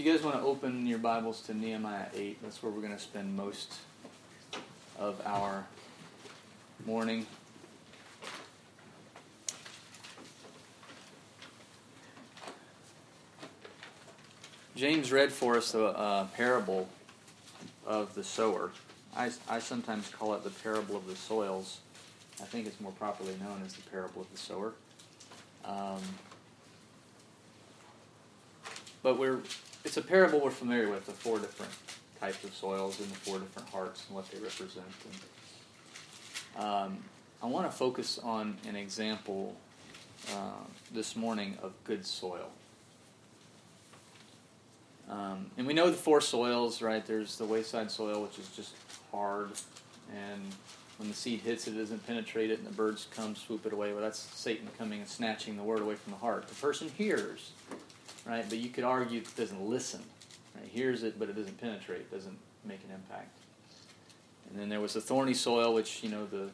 you guys want to open your Bibles to Nehemiah 8, that's where we're going to spend most of our morning. James read for us a, a parable of the sower. I, I sometimes call it the parable of the soils. I think it's more properly known as the parable of the sower. Um, but we're it's a parable we're familiar with the four different types of soils and the four different hearts and what they represent. And, um, I want to focus on an example uh, this morning of good soil. Um, and we know the four soils, right? There's the wayside soil, which is just hard, and when the seed hits it, it doesn't penetrate it, and the birds come swoop it away. Well, that's Satan coming and snatching the word away from the heart. The person hears, right? But you could argue it doesn't listen. Right? Hears it, but it doesn't penetrate, doesn't make an impact. And then there was the thorny soil, which, you know, the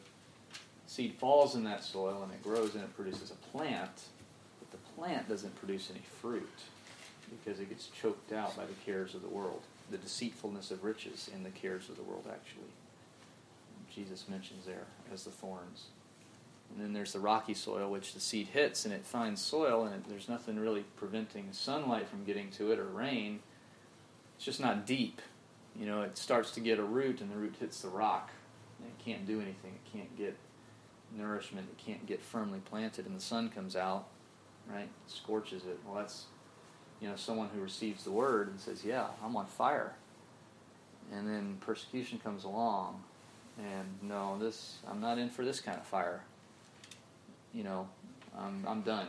seed falls in that soil and it grows and it produces a plant, but the plant doesn't produce any fruit because it gets choked out by the cares of the world, the deceitfulness of riches in the cares of the world, actually. Jesus mentions there as the thorns. And then there's the rocky soil, which the seed hits and it finds soil, and it, there's nothing really preventing sunlight from getting to it or rain. It's just not deep. You know, it starts to get a root, and the root hits the rock. It can't do anything. It can't get nourishment. It can't get firmly planted, and the sun comes out, right? Scorches it. Well, that's you know someone who receives the word and says, "Yeah, I'm on fire," and then persecution comes along, and no, this I'm not in for this kind of fire you know, I'm, I'm done.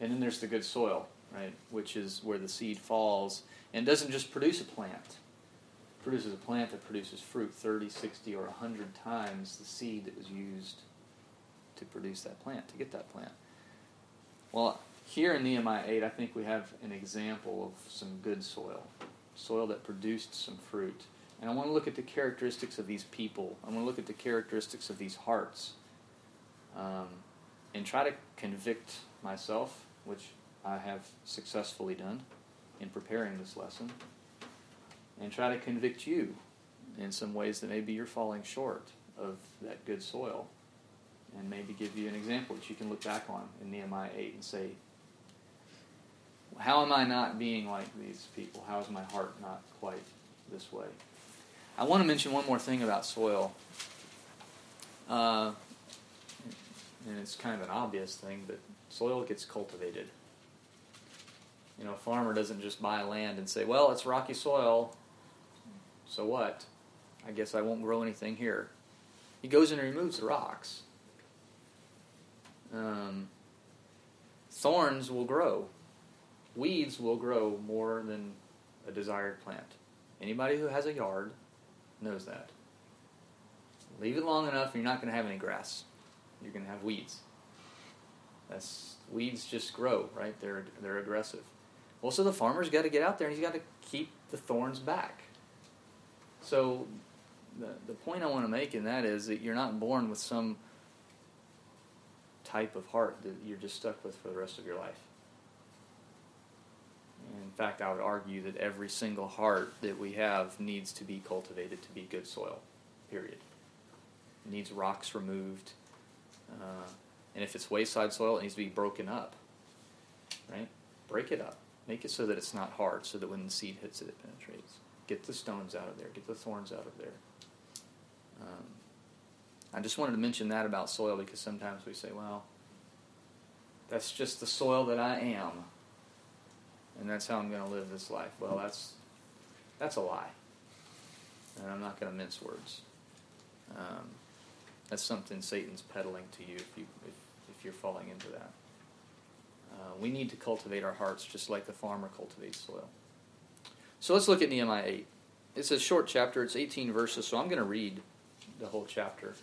And then there's the good soil, right, which is where the seed falls and doesn't just produce a plant. It produces a plant that produces fruit 30, 60, or 100 times the seed that was used to produce that plant, to get that plant. Well, here in Nehemiah 8, I think we have an example of some good soil, soil that produced some fruit. And I want to look at the characteristics of these people. I want to look at the characteristics of these hearts um, and try to convict myself, which I have successfully done in preparing this lesson, and try to convict you in some ways that maybe you're falling short of that good soil, and maybe give you an example that you can look back on in Nehemiah 8 and say, how am I not being like these people? How is my heart not quite this way? I want to mention one more thing about soil. Uh, and it's kind of an obvious thing, but soil gets cultivated. You know, a farmer doesn't just buy land and say, well, it's rocky soil, so what? I guess I won't grow anything here. He goes and removes the rocks. Um, thorns will grow. Weeds will grow more than a desired plant. Anybody who has a yard knows that. Leave it long enough, and you're not going to have any grass you're going to have weeds. That's weeds just grow, right? They're they're aggressive. Well, so the farmer's got to get out there and he's got to keep the thorns back. So the the point I want to make in that is that you're not born with some type of heart that you're just stuck with for the rest of your life. In fact, I would argue that every single heart that we have needs to be cultivated to be good soil. Period. It needs rocks removed uh, and if it's wayside soil, it needs to be broken up. Right? Break it up. Make it so that it's not hard, so that when the seed hits it, it penetrates. Get the stones out of there. Get the thorns out of there. Um, I just wanted to mention that about soil because sometimes we say, well, that's just the soil that I am, and that's how I'm going to live this life. Well, that's that's a lie, and I'm not going to mince words. Um, that's something Satan's peddling to you if, you, if, if you're falling into that. Uh, we need to cultivate our hearts just like the farmer cultivates soil. So let's look at Nehemiah 8. It's a short chapter, it's 18 verses, so I'm going to read the whole chapter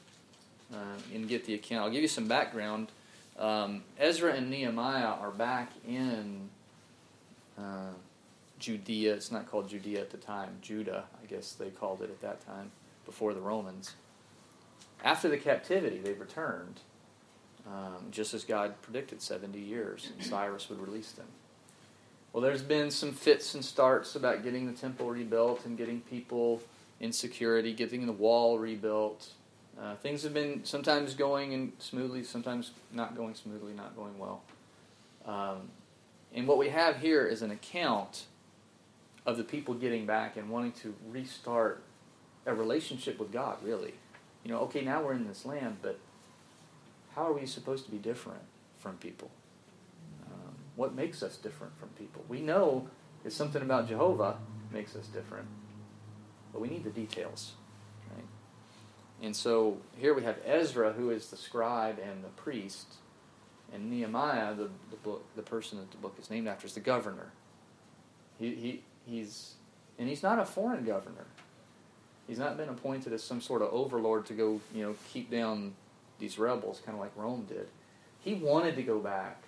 uh, and get the account. I'll give you some background. Um, Ezra and Nehemiah are back in uh, Judea. It's not called Judea at the time, Judah, I guess they called it at that time, before the Romans. After the captivity, they returned, um, just as God predicted 70 years, and Cyrus would release them. Well, there's been some fits and starts about getting the temple rebuilt and getting people in security, getting the wall rebuilt. Uh, things have been sometimes going in smoothly, sometimes not going smoothly, not going well. Um, and what we have here is an account of the people getting back and wanting to restart a relationship with God, really. You know, okay, now we're in this land, but how are we supposed to be different from people? Um, what makes us different from people? We know it's something about Jehovah makes us different, but we need the details. Right? And so here we have Ezra, who is the scribe and the priest, and Nehemiah, the, the, book, the person that the book is named after, is the governor. He, he, he's, and he's not a foreign governor. He's not been appointed as some sort of overlord to go, you know, keep down these rebels, kind of like Rome did. He wanted to go back,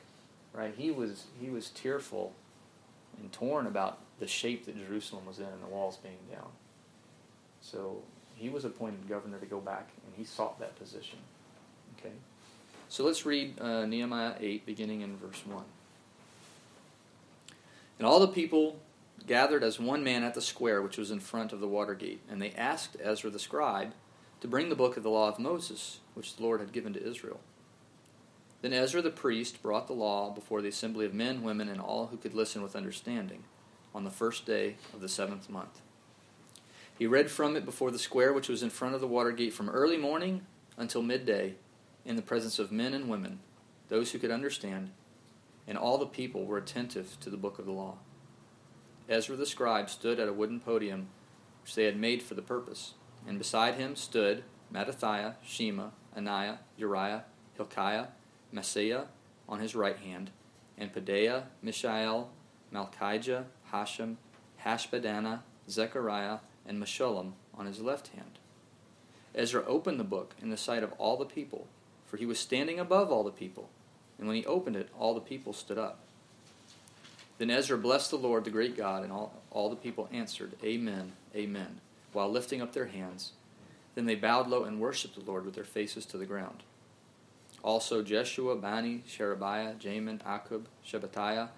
right? He was he was tearful and torn about the shape that Jerusalem was in and the walls being down. So he was appointed governor to go back, and he sought that position. Okay, so let's read uh, Nehemiah eight, beginning in verse one. And all the people gathered as one man at the square which was in front of the water gate, and they asked Ezra the scribe to bring the book of the law of Moses, which the Lord had given to Israel. Then Ezra the priest brought the law before the assembly of men, women, and all who could listen with understanding on the first day of the seventh month. He read from it before the square which was in front of the water gate from early morning until midday, in the presence of men and women, those who could understand, and all the people were attentive to the book of the law. Ezra the scribe stood at a wooden podium which they had made for the purpose, and beside him stood Mattithiah, Shema, Ananiah, Uriah, Hilkiah, Maaseiah on his right hand, and Pedaiah, Mishael, Malchijah, Hashum, Hashbaddanah, Zechariah, and Meshullam on his left hand. Ezra opened the book in the sight of all the people, for he was standing above all the people, and when he opened it, all the people stood up. Then Ezra blessed the Lord, the great God, and all, all the people answered, Amen, Amen, while lifting up their hands. Then they bowed low and worshipped the Lord with their faces to the ground. Also Jeshua, Bani, Sherebiah, Jamin, Akkub, Shabbatiah,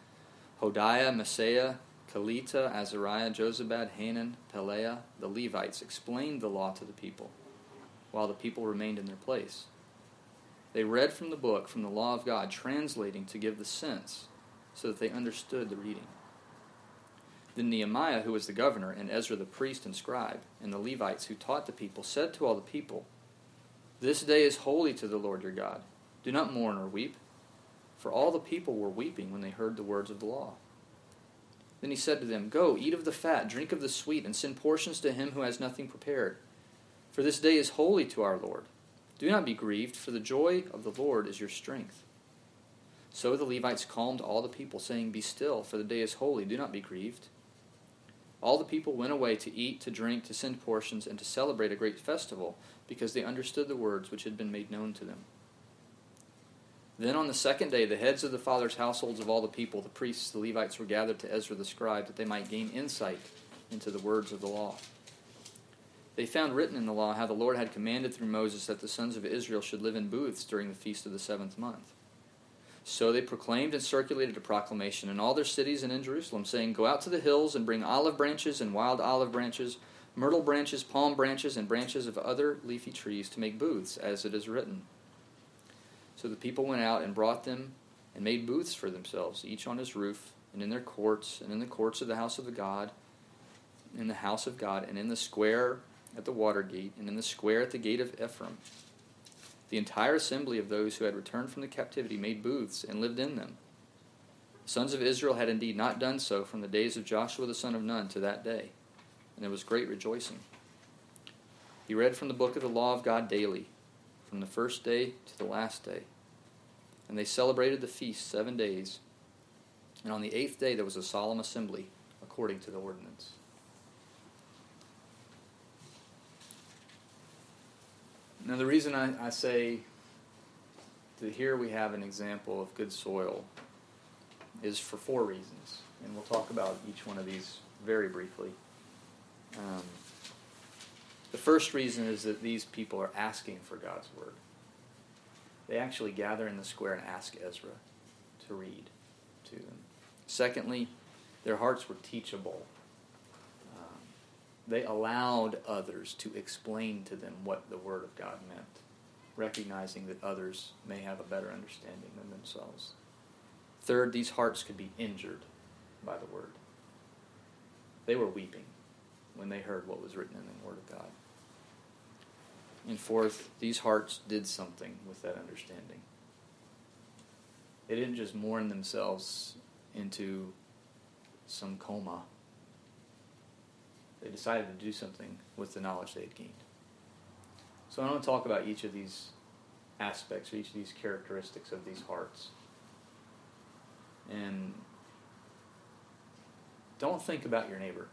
Hodiah, Maaseiah, Kelita, Azariah, Jozabad, Hanan, Pelaiah, the Levites explained the law to the people, while the people remained in their place. They read from the book, from the law of God, translating to give the sense so that they understood the reading. Then Nehemiah, who was the governor, and Ezra the priest and scribe, and the Levites who taught the people, said to all the people, This day is holy to the Lord your God. Do not mourn or weep. For all the people were weeping when they heard the words of the law. Then he said to them, Go, eat of the fat, drink of the sweet, and send portions to him who has nothing prepared. For this day is holy to our Lord. Do not be grieved, for the joy of the Lord is your strength. So the Levites calmed all the people, saying, Be still, for the day is holy, do not be grieved. All the people went away to eat, to drink, to send portions, and to celebrate a great festival, because they understood the words which had been made known to them. Then on the second day, the heads of the fathers' households of all the people, the priests, the Levites, were gathered to Ezra the scribe, that they might gain insight into the words of the law. They found written in the law how the Lord had commanded through Moses that the sons of Israel should live in booths during the feast of the seventh month. So they proclaimed and circulated a proclamation in all their cities and in Jerusalem, saying, Go out to the hills and bring olive branches and wild olive branches, myrtle branches, palm branches, and branches of other leafy trees to make booths, as it is written. So the people went out and brought them and made booths for themselves, each on his roof, and in their courts, and in the courts of the house of the God, in the house of God, and in the square at the water gate, and in the square at the gate of Ephraim the entire assembly of those who had returned from the captivity made booths and lived in them. The sons of Israel had indeed not done so from the days of Joshua the son of Nun to that day, and there was great rejoicing. He read from the book of the law of God daily, from the first day to the last day. And they celebrated the feast seven days, and on the eighth day there was a solemn assembly according to the ordinance. Now, the reason I, I say that here we have an example of good soil is for four reasons, and we'll talk about each one of these very briefly. Um, the first reason is that these people are asking for God's word. They actually gather in the square and ask Ezra to read to them. Secondly, Their hearts were teachable. They allowed others to explain to them what the Word of God meant, recognizing that others may have a better understanding than themselves. Third, these hearts could be injured by the Word. They were weeping when they heard what was written in the Word of God. And fourth, these hearts did something with that understanding. They didn't just mourn themselves into some coma. They decided to do something with the knowledge they had gained. So I want to talk about each of these aspects, or each of these characteristics of these hearts. And don't think about your neighbor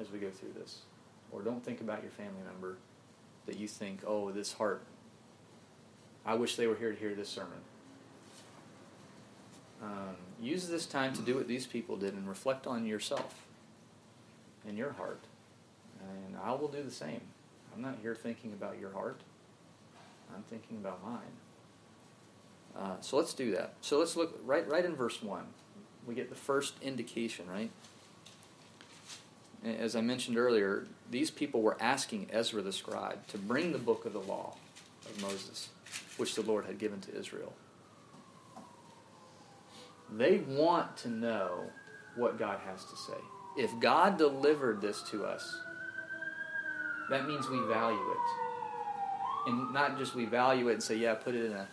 as we go through this. Or don't think about your family member that you think, oh, this heart, I wish they were here to hear this sermon. Um, use this time to do what these people did and reflect on yourself and your heart. And I will do the same. I'm not here thinking about your heart, I'm thinking about mine. Uh, so let's do that. So let's look right, right in verse 1. We get the first indication, right? As I mentioned earlier, these people were asking Ezra the scribe to bring the book of the law of Moses, which the Lord had given to Israel. They want to know what God has to say. If God delivered this to us, that means we value it. And not just we value it and say, yeah, put it in a,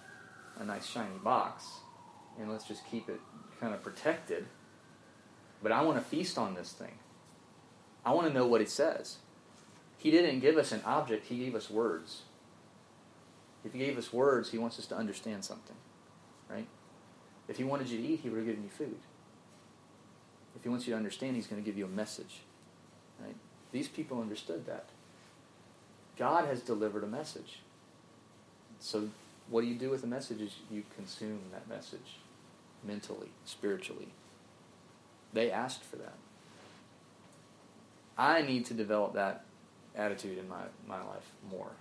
a nice shiny box and let's just keep it kind of protected. But I want to feast on this thing. I want to know what it says. He didn't give us an object, He gave us words. If He gave us words, He wants us to understand something, right? If He wanted you to eat, He would have given you food. If He wants you to understand, He's going to give you a message, right? These people understood that. God has delivered a message. So, what do you do with the message? Is you consume that message mentally, spiritually. They asked for that. I need to develop that attitude in my, my life more.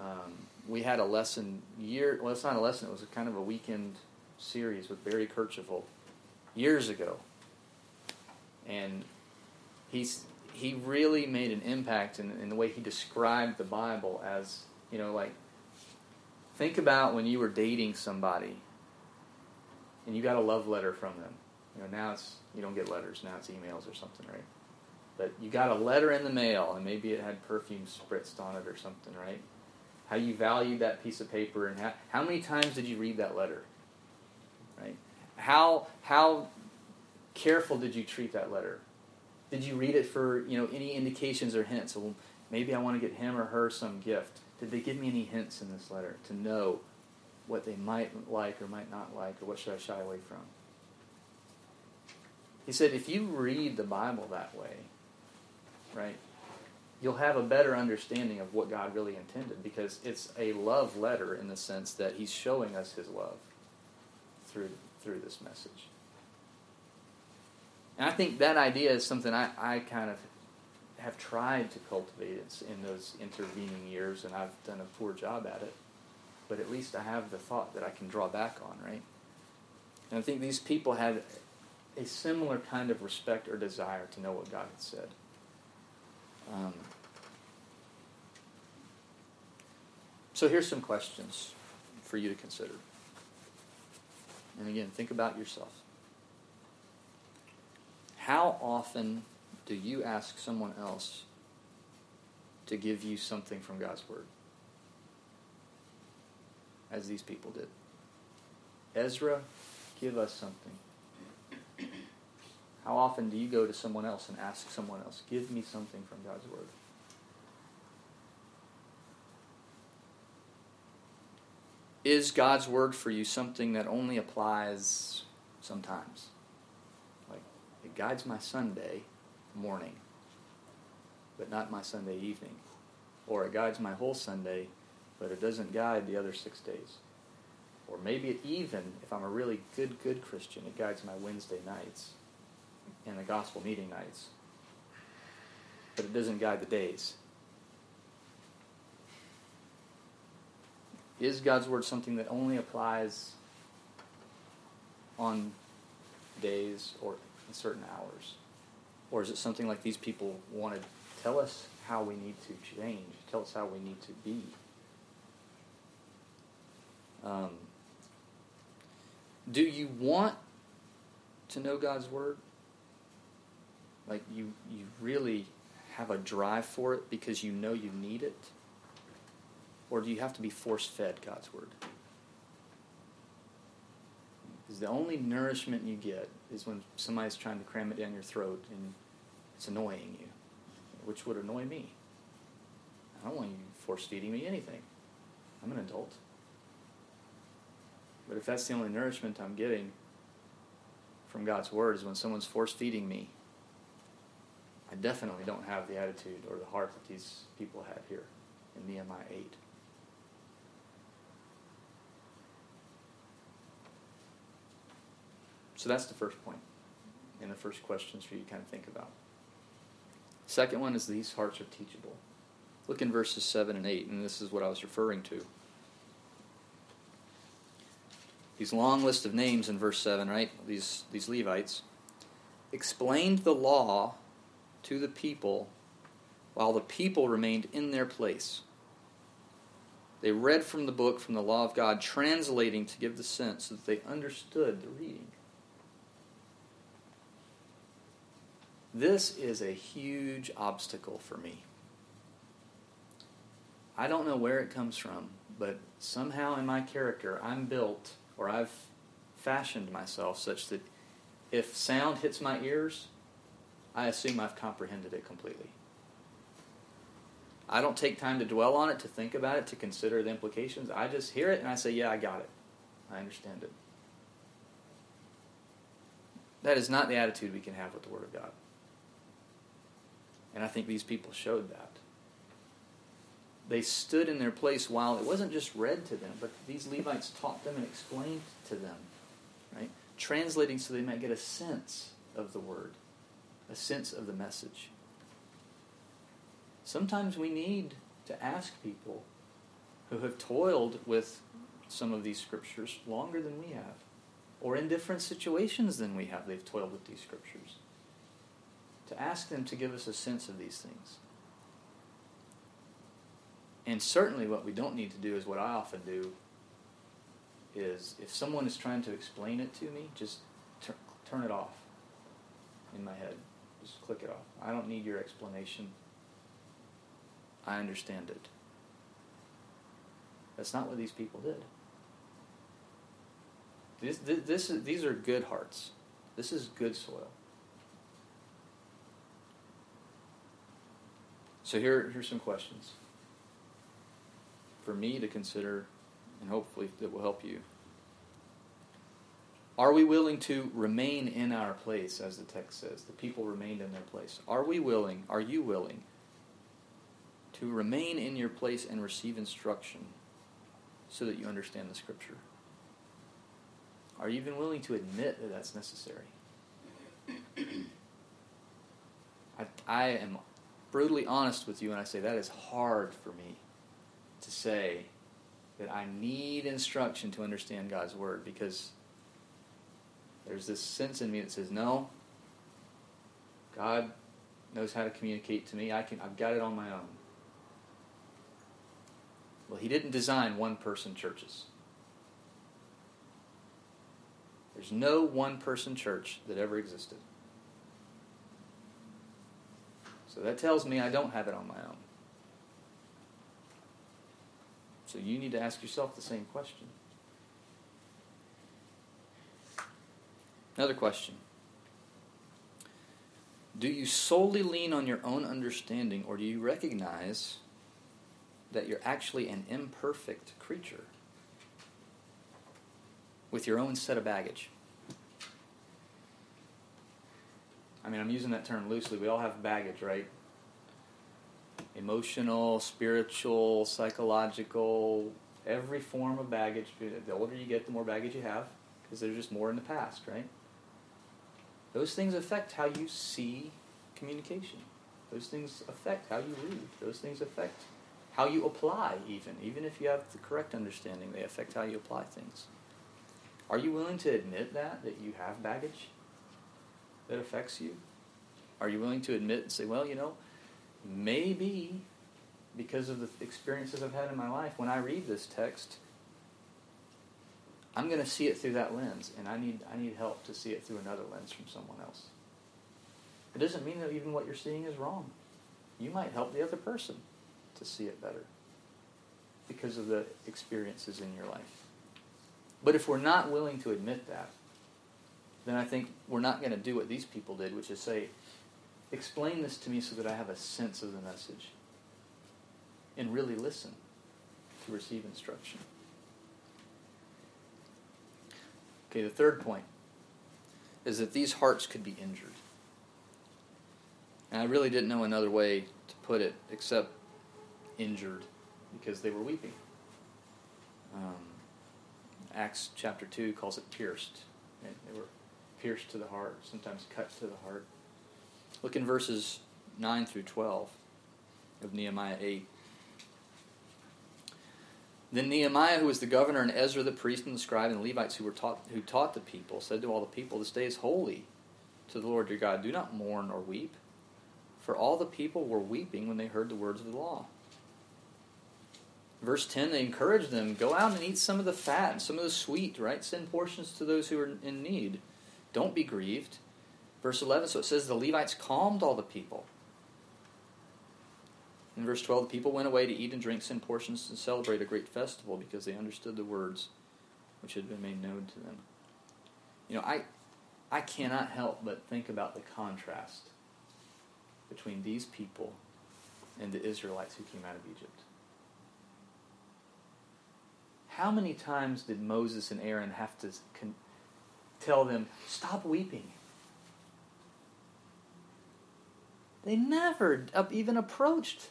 Um, we had a lesson year. Well, it's not a lesson. It was kind of a weekend series with Barry Kercheval years ago, and he's he really made an impact in, in the way he described the Bible as you know like think about when you were dating somebody and you got a love letter from them. You know now it's you don't get letters now it's emails or something, right? But you got a letter in the mail, and maybe it had perfume spritzed on it or something, right? How you valued that piece of paper, and how, how many times did you read that letter? Right? How how careful did you treat that letter? Did you read it for you know any indications or hints? Well, maybe I want to get him or her some gift. Did they give me any hints in this letter to know what they might like or might not like, or what should I shy away from? He said, if you read the Bible that way, right? You'll have a better understanding of what God really intended because it's a love letter in the sense that He's showing us His love through through this message. And I think that idea is something I, I kind of have tried to cultivate in those intervening years, and I've done a poor job at it. But at least I have the thought that I can draw back on, right? And I think these people had a similar kind of respect or desire to know what God had said. Um, so here's some questions for you to consider. And again, think about yourself. How often do you ask someone else to give you something from God's Word? As these people did. Ezra, give us something. How often do you go to someone else and ask someone else, give me something from God's Word? Is God's Word for you something that only applies sometimes? It guides my Sunday morning, but not my Sunday evening. Or it guides my whole Sunday, but it doesn't guide the other six days. Or maybe it even, if I'm a really good, good Christian, it guides my Wednesday nights and the gospel meeting nights, but it doesn't guide the days. Is God's word something that only applies on days or in certain hours? Or is it something like these people want to tell us how we need to change, tell us how we need to be? Um, do you want to know God's Word? Like you, you really have a drive for it because you know you need it? Or do you have to be force fed God's Word? Because the only nourishment you get is when somebody's trying to cram it down your throat and it's annoying you, which would annoy me. I don't want you force feeding me anything. I'm an adult. But if that's the only nourishment I'm getting from God's Word is when someone's force feeding me, I definitely don't have the attitude or the heart that these people had here in Nehemiah 8. So that's the first point and the first questions for you to kind of think about. Second one is these hearts are teachable. Look in verses 7 and 8, and this is what I was referring to. These long list of names in verse 7, right? These, these Levites explained the law to the people while the people remained in their place. They read from the book, from the law of God, translating to give the sense so that they understood the reading. This is a huge obstacle for me. I don't know where it comes from, but somehow in my character, I'm built, or I've fashioned myself such that if sound hits my ears, I assume I've comprehended it completely. I don't take time to dwell on it, to think about it, to consider the implications. I just hear it and I say, yeah, I got it. I understand it. That is not the attitude we can have with the Word of God. And I think these people showed that. They stood in their place while it wasn't just read to them, but these Levites taught them and explained to them, right? Translating so they might get a sense of the word, a sense of the message. Sometimes we need to ask people who have toiled with some of these scriptures longer than we have, or in different situations than we have, they've toiled with these scriptures to ask them to give us a sense of these things. And certainly, what we don't need to do is what I often do is if someone is trying to explain it to me, just tur- turn it off in my head. Just click it off. I don't need your explanation. I understand it. That's not what these people did. This, this, this is, these are good hearts. This is good soil. So here, here's some questions for me to consider, and hopefully that will help you. Are we willing to remain in our place, as the text says? The people remained in their place. Are we willing, are you willing, to remain in your place and receive instruction so that you understand the Scripture? Are you even willing to admit that that's necessary? I, I am brutally honest with you and I say that is hard for me to say that I need instruction to understand God's Word because there's this sense in me that says, no, God knows how to communicate to me. I can, I've got it on my own. Well, He didn't design one person churches. There's no one person church that ever existed. So that tells me I don't have it on my own. So you need to ask yourself the same question. Another question Do you solely lean on your own understanding, or do you recognize that you're actually an imperfect creature with your own set of baggage? I mean, I'm using that term loosely. We all have baggage, right? Emotional, spiritual, psychological, every form of baggage. The older you get, the more baggage you have because there's just more in the past, right? Those things affect how you see communication. Those things affect how you read. Those things affect how you apply, even. Even if you have the correct understanding, they affect how you apply things. Are you willing to admit that, that you have baggage? That affects you? Are you willing to admit and say, well, you know, maybe because of the experiences I've had in my life, when I read this text, I'm going to see it through that lens, and I need, I need help to see it through another lens from someone else. It doesn't mean that even what you're seeing is wrong. You might help the other person to see it better because of the experiences in your life. But if we're not willing to admit that, then I think we're not going to do what these people did, which is say, explain this to me so that I have a sense of the message and really listen to receive instruction. Okay, the third point is that these hearts could be injured. And I really didn't know another way to put it except injured because they were weeping. Um, Acts chapter 2 calls it pierced. They were pierced to the heart, sometimes cut to the heart. Look in verses 9 through 12 of Nehemiah 8. Then Nehemiah, who was the governor, and Ezra the priest, and the scribe, and the Levites who were taught who taught the people, said to all the people, This day is holy to the Lord your God. Do not mourn or weep. For all the people were weeping when they heard the words of the law. Verse 10, they encouraged them, go out and eat some of the fat and some of the sweet, right? Send portions to those who are in need. Don't be grieved. Verse 11, so it says the Levites calmed all the people. In verse 12, the people went away to eat and drink, send portions, and celebrate a great festival because they understood the words which had been made known to them. You know, I, I cannot help but think about the contrast between these people and the Israelites who came out of Egypt. How many times did Moses and Aaron have to tell them, stop weeping? They never even approached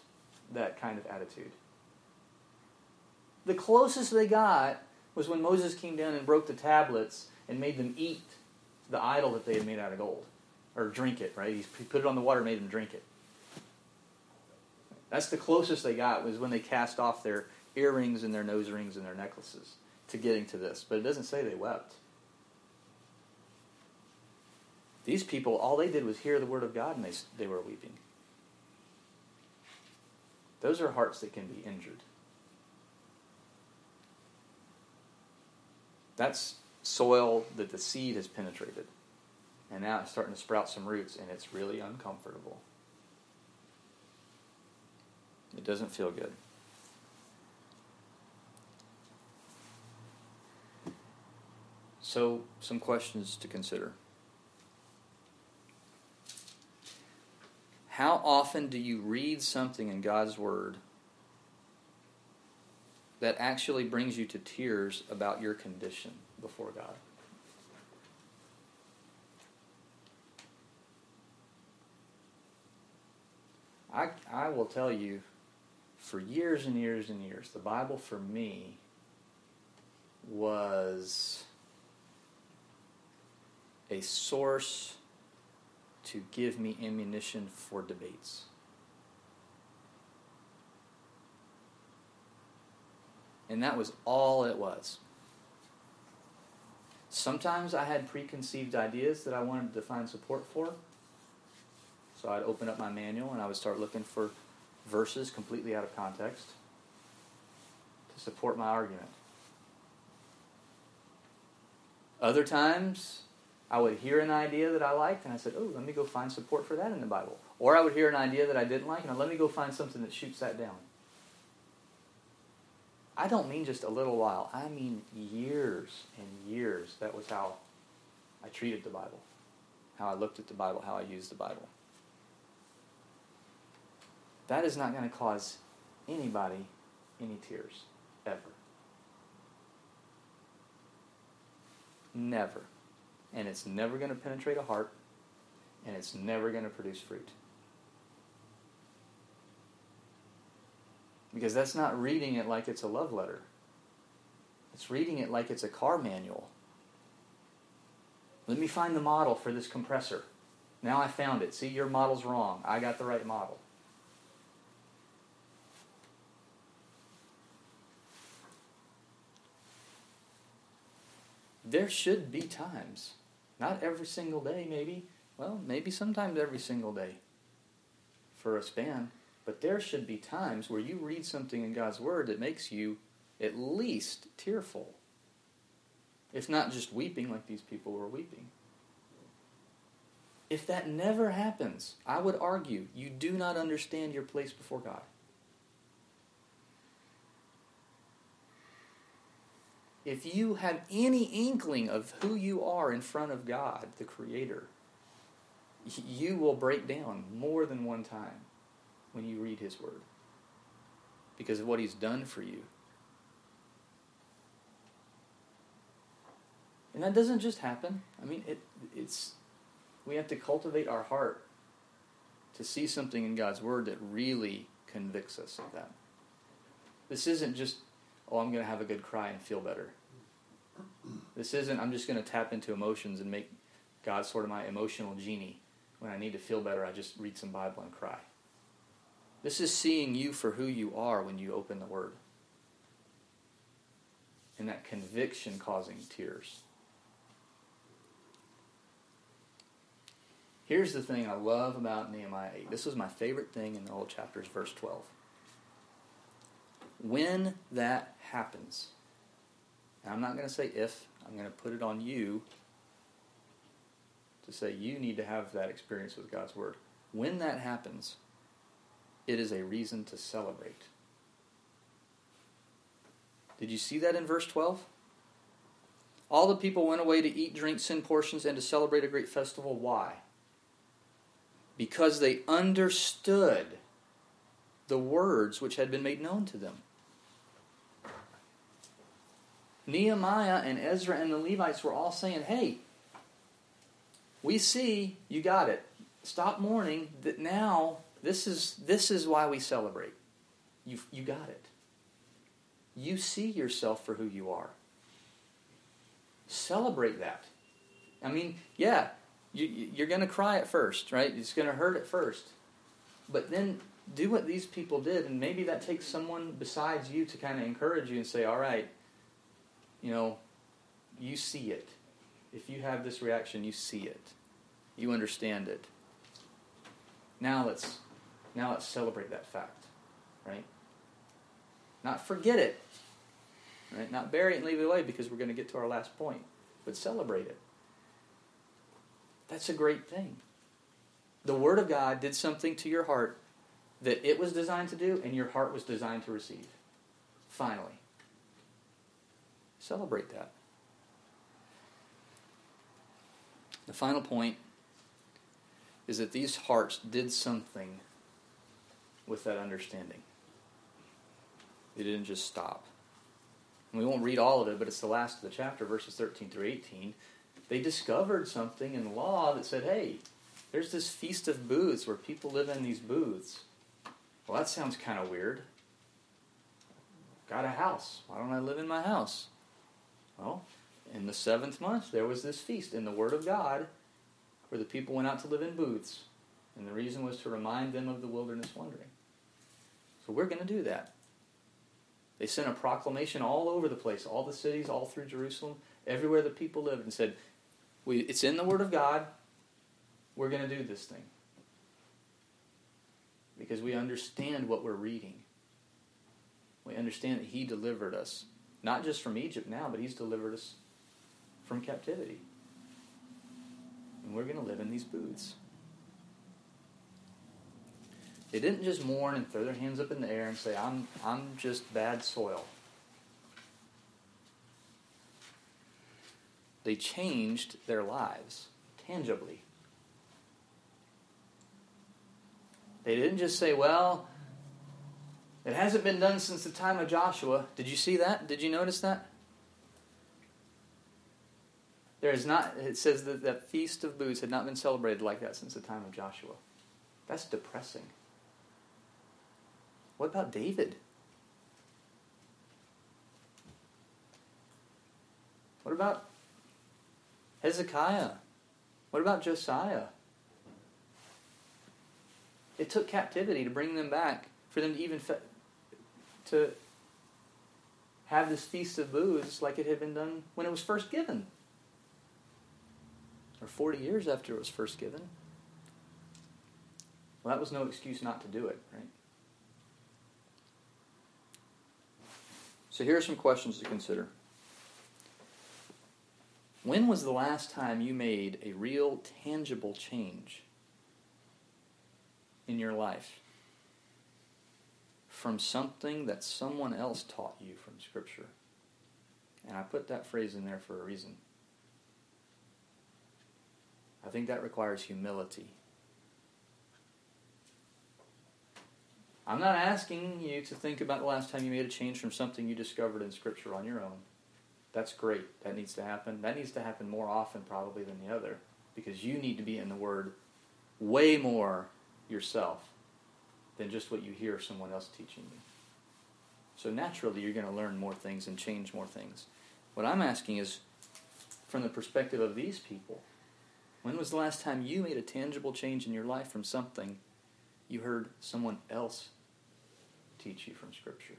that kind of attitude. The closest they got was when Moses came down and broke the tablets and made them eat the idol that they had made out of gold. Or drink it, right? He put it on the water and made them drink it. That's the closest they got was when they cast off their earrings and their nose rings and their necklaces to getting to this. But it doesn't say they wept. These people, all they did was hear the word of God and they, they were weeping. Those are hearts that can be injured. That's soil that the seed has penetrated. And now it's starting to sprout some roots, and it's really uncomfortable. It doesn't feel good. So, some questions to consider. How often do you read something in God's Word that actually brings you to tears about your condition before God? I, I will tell you, for years and years and years, the Bible for me was a source to give me ammunition for debates. And that was all it was. Sometimes I had preconceived ideas that I wanted to find support for. So I'd open up my manual and I would start looking for verses completely out of context to support my argument. Other times, I would hear an idea that I liked, and I said, "Oh, let me go find support for that in the Bible." Or I would hear an idea that I didn't like, and I'd, let me go find something that shoots that down. I don't mean just a little while. I mean years and years. That was how I treated the Bible, how I looked at the Bible, how I used the Bible. That is not going to cause anybody any tears, ever. Never and it's never going to penetrate a heart, and it's never going to produce fruit. Because that's not reading it like it's a love letter. It's reading it like it's a car manual. Let me find the model for this compressor. Now I found it. See, your model's wrong. I got the right model. There should be times not every single day, maybe, Well, maybe sometimes every single day for a span. But there should be times where you read something in God's Word that makes you at least tearful. If not just weeping like these people were weeping. If that never happens, I would argue you do not understand your place before God. If you have any inkling of who you are in front of God, the Creator, you will break down more than one time when you read His Word because of what He's done for you. And that doesn't just happen. I mean, it, it's we have to cultivate our heart to see something in God's Word that really convicts us of that. This isn't just, oh, I'm going to have a good cry and feel better. This isn't, I'm just going to tap into emotions and make God sort of my emotional genie. When I need to feel better, I just read some Bible and cry. This is seeing you for who you are when you open the Word. And that conviction causing tears. Here's the thing I love about Nehemiah 8. This was my favorite thing in the whole chapter, is verse 12. When that happens, I'm not going to say if, I'm going to put it on you to say you need to have that experience with God's Word. When that happens, it is a reason to celebrate. Did you see that in verse 12? All the people went away to eat, drink, sin portions, and to celebrate a great festival. Why? because they understood the words which had been made known to them. Nehemiah and Ezra and the Levites were all saying, Hey, we see you got it. Stop mourning that now this is this is why we celebrate. You you got it. You see yourself for who you are. Celebrate that. I mean, yeah, you, you're going to cry at first, right? It's going to hurt at first. But then do what these people did, and maybe that takes someone besides you to kind of encourage you and say, all right, you know, you see it. If you have this reaction, you see it. You understand it. Now let's now let's celebrate that fact, right? Not forget it, right? Not bury it and leave it away because we're going to get to our last point, but celebrate it. That's a great thing. The Word of God did something to your heart that it was designed to do and your heart was designed to receive. Finally. Celebrate that. The final point is that these hearts did something with that understanding. They didn't just stop. And we won't read all of it, but it's the last of the chapter, verses 13 through 18 they discovered something in the law that said, hey, there's this feast of booths where people live in these booths. Well, that sounds kind of weird. Got a house. Why don't I live in my house? Well, in the seventh month, there was this feast in the Word of God where the people went out to live in booths. And the reason was to remind them of the wilderness wandering. So we're going to do that. They sent a proclamation all over the place, all the cities, all through Jerusalem, everywhere the people lived, and said, we, it's in the Word of God. We're going to do this thing. Because we understand what we're reading. We understand that He delivered us, not just from Egypt now, but He's delivered us from captivity. And we're going to live in these booths. They didn't just mourn and throw their hands up in the air and say, I'm, I'm just bad soil. They changed their lives tangibly. They didn't just say, well, it hasn't been done since the time of Joshua. Did you see that? Did you notice that? There is not, it says that that Feast of Booths had not been celebrated like that since the time of Joshua. That's depressing. What about David? What about Hezekiah? What about Josiah? It took captivity to bring them back, for them to even to have this feast of booths like it had been done when it was first given. or 40 years after it was first given. Well, that was no excuse not to do it, right? So here are some questions to consider. When was the last time you made a real, tangible change in your life from something that someone else taught you from Scripture? And I put that phrase in there for a reason. I think that requires humility. I'm not asking you to think about the last time you made a change from something you discovered in Scripture on your own. That's great. That needs to happen. That needs to happen more often, probably, than the other, because you need to be in the Word way more yourself than just what you hear someone else teaching you. So naturally, you're going to learn more things and change more things. What I'm asking is from the perspective of these people when was the last time you made a tangible change in your life from something you heard someone else teach you from Scripture?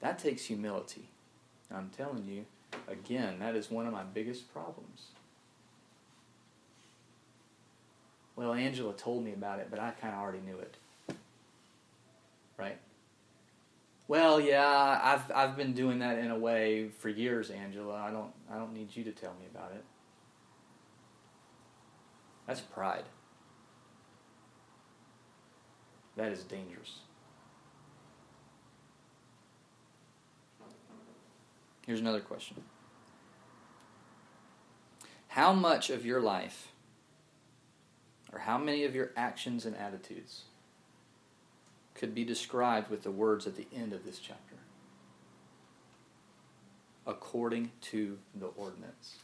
That takes humility. I'm telling you, again, that is one of my biggest problems. Well, Angela told me about it, but I kind of already knew it. Right? Well, yeah, I've I've been doing that in a way for years, Angela. I don't I don't need you to tell me about it. That's pride. That is dangerous. Here's another question. How much of your life, or how many of your actions and attitudes, could be described with the words at the end of this chapter? According to the ordinance.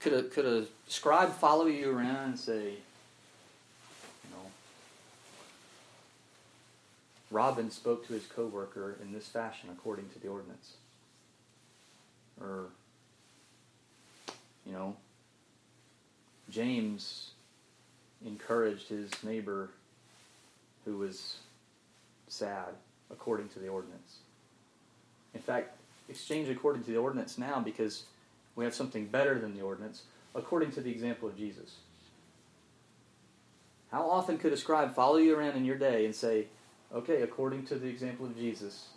Could a, could a scribe follow you around and say, you know, Robin spoke to his coworker in this fashion according to the ordinance. Or, you know, James encouraged his neighbor who was sad according to the ordinance. In fact, exchange according to the ordinance now because we have something better than the ordinance according to the example of Jesus. How often could a scribe follow you around in your day and say, okay, according to the example of Jesus,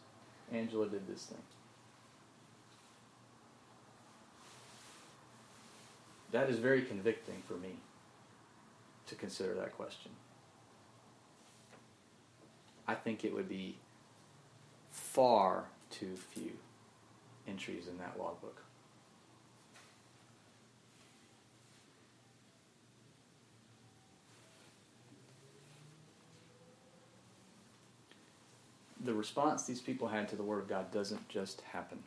Angela did this thing. That is very convicting for me to consider that question. I think it would be far too few entries in that logbook. the response these people had to the Word of God doesn't just happen.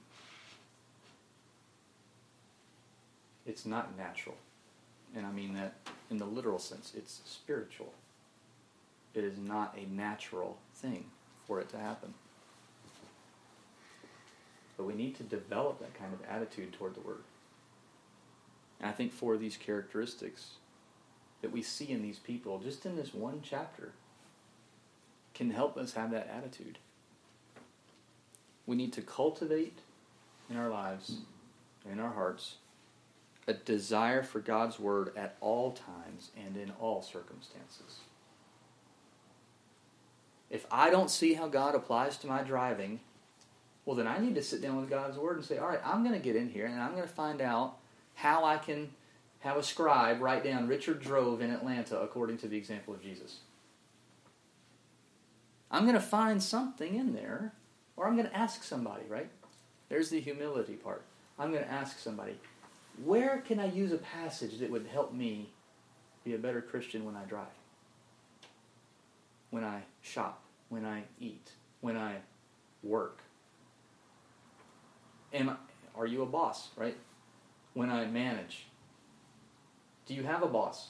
It's not natural. And I mean that in the literal sense, it's spiritual. It is not a natural thing for it to happen. But we need to develop that kind of attitude toward the Word. And I think for these characteristics that we see in these people, just in this one chapter, can help us have that attitude. We need to cultivate in our lives, in our hearts, a desire for God's Word at all times and in all circumstances. If I don't see how God applies to my driving, well, then I need to sit down with God's Word and say, all right, I'm going to get in here and I'm going to find out how I can have a scribe write down Richard drove in Atlanta according to the example of Jesus. I'm going to find something in there or I'm going to ask somebody, right? There's the humility part. I'm going to ask somebody, where can I use a passage that would help me be a better Christian when I drive? When I shop, when I eat, when I work? Am I, are you a boss, right? When I manage? Do you have a boss,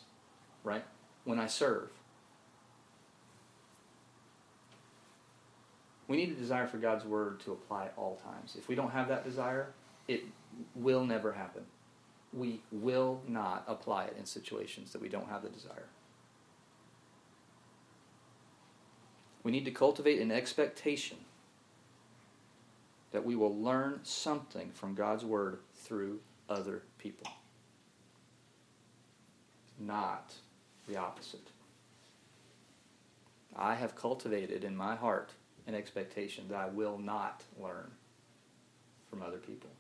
right? When I serve? We need a desire for God's word to apply at all times. If we don't have that desire, it will never happen. We will not apply it in situations that we don't have the desire. We need to cultivate an expectation that we will learn something from God's Word through other people, not the opposite. I have cultivated in my heart an expectation that I will not learn from other people.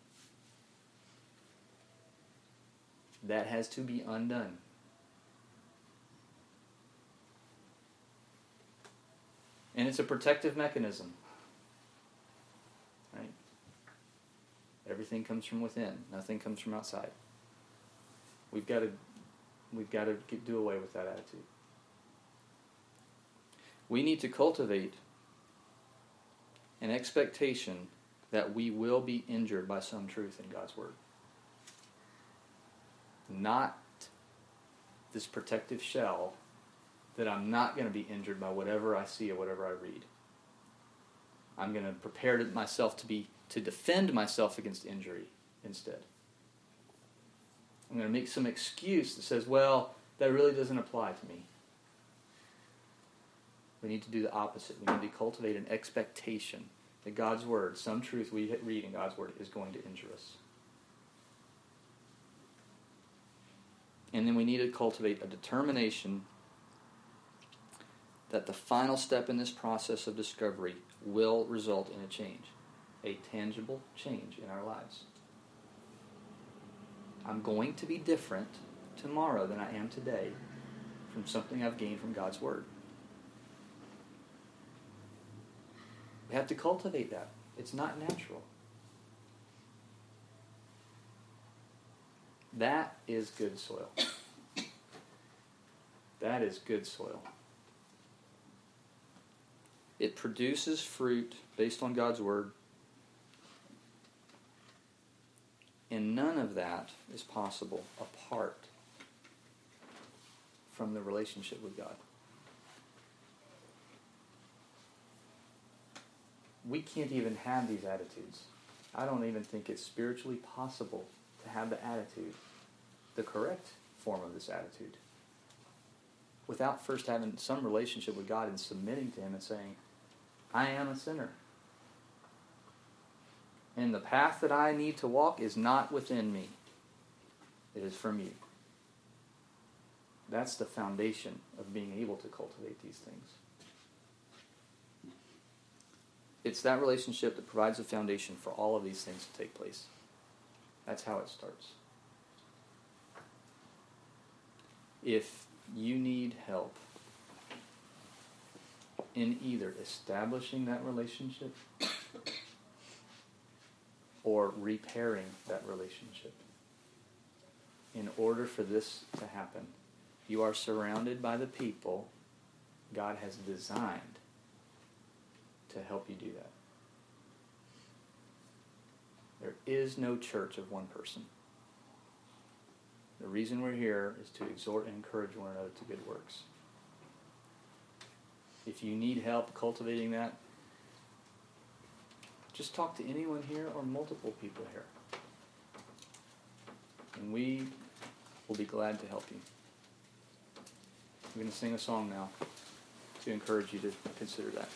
That has to be undone. And it's a protective mechanism. Right? Everything comes from within. Nothing comes from outside. We've got to we've got to get, do away with that attitude. We need to cultivate an expectation that we will be injured by some truth in God's Word. Not this protective shell that I'm not going to be injured by whatever I see or whatever I read. I'm going to prepare myself to be to defend myself against injury instead. I'm going to make some excuse that says, "Well, that really doesn't apply to me." We need to do the opposite. We need to cultivate an expectation that God's word, some truth we read in God's word, is going to injure us. And then we need to cultivate a determination that the final step in this process of discovery will result in a change, a tangible change in our lives. I'm going to be different tomorrow than I am today from something I've gained from God's Word. We have to cultivate that. It's not natural. That is good soil. That is good soil. It produces fruit based on God's word. And none of that is possible apart from the relationship with God. We can't even have these attitudes. I don't even think it's spiritually possible to have the attitude, the correct form of this attitude, without first having some relationship with God and submitting to Him and saying, I am a sinner. And the path that I need to walk is not within me, it is from you. That's the foundation of being able to cultivate these things. It's that relationship that provides a foundation for all of these things to take place. That's how it starts. If you need help in either establishing that relationship or repairing that relationship. In order for this to happen, you are surrounded by the people God has designed to help you do that. There is no church of one person. The reason we're here is to exhort and encourage one another to good works. If you need help cultivating that, just talk to anyone here or multiple people here. And we will be glad to help you. I'm going to sing a song now to encourage you to consider that.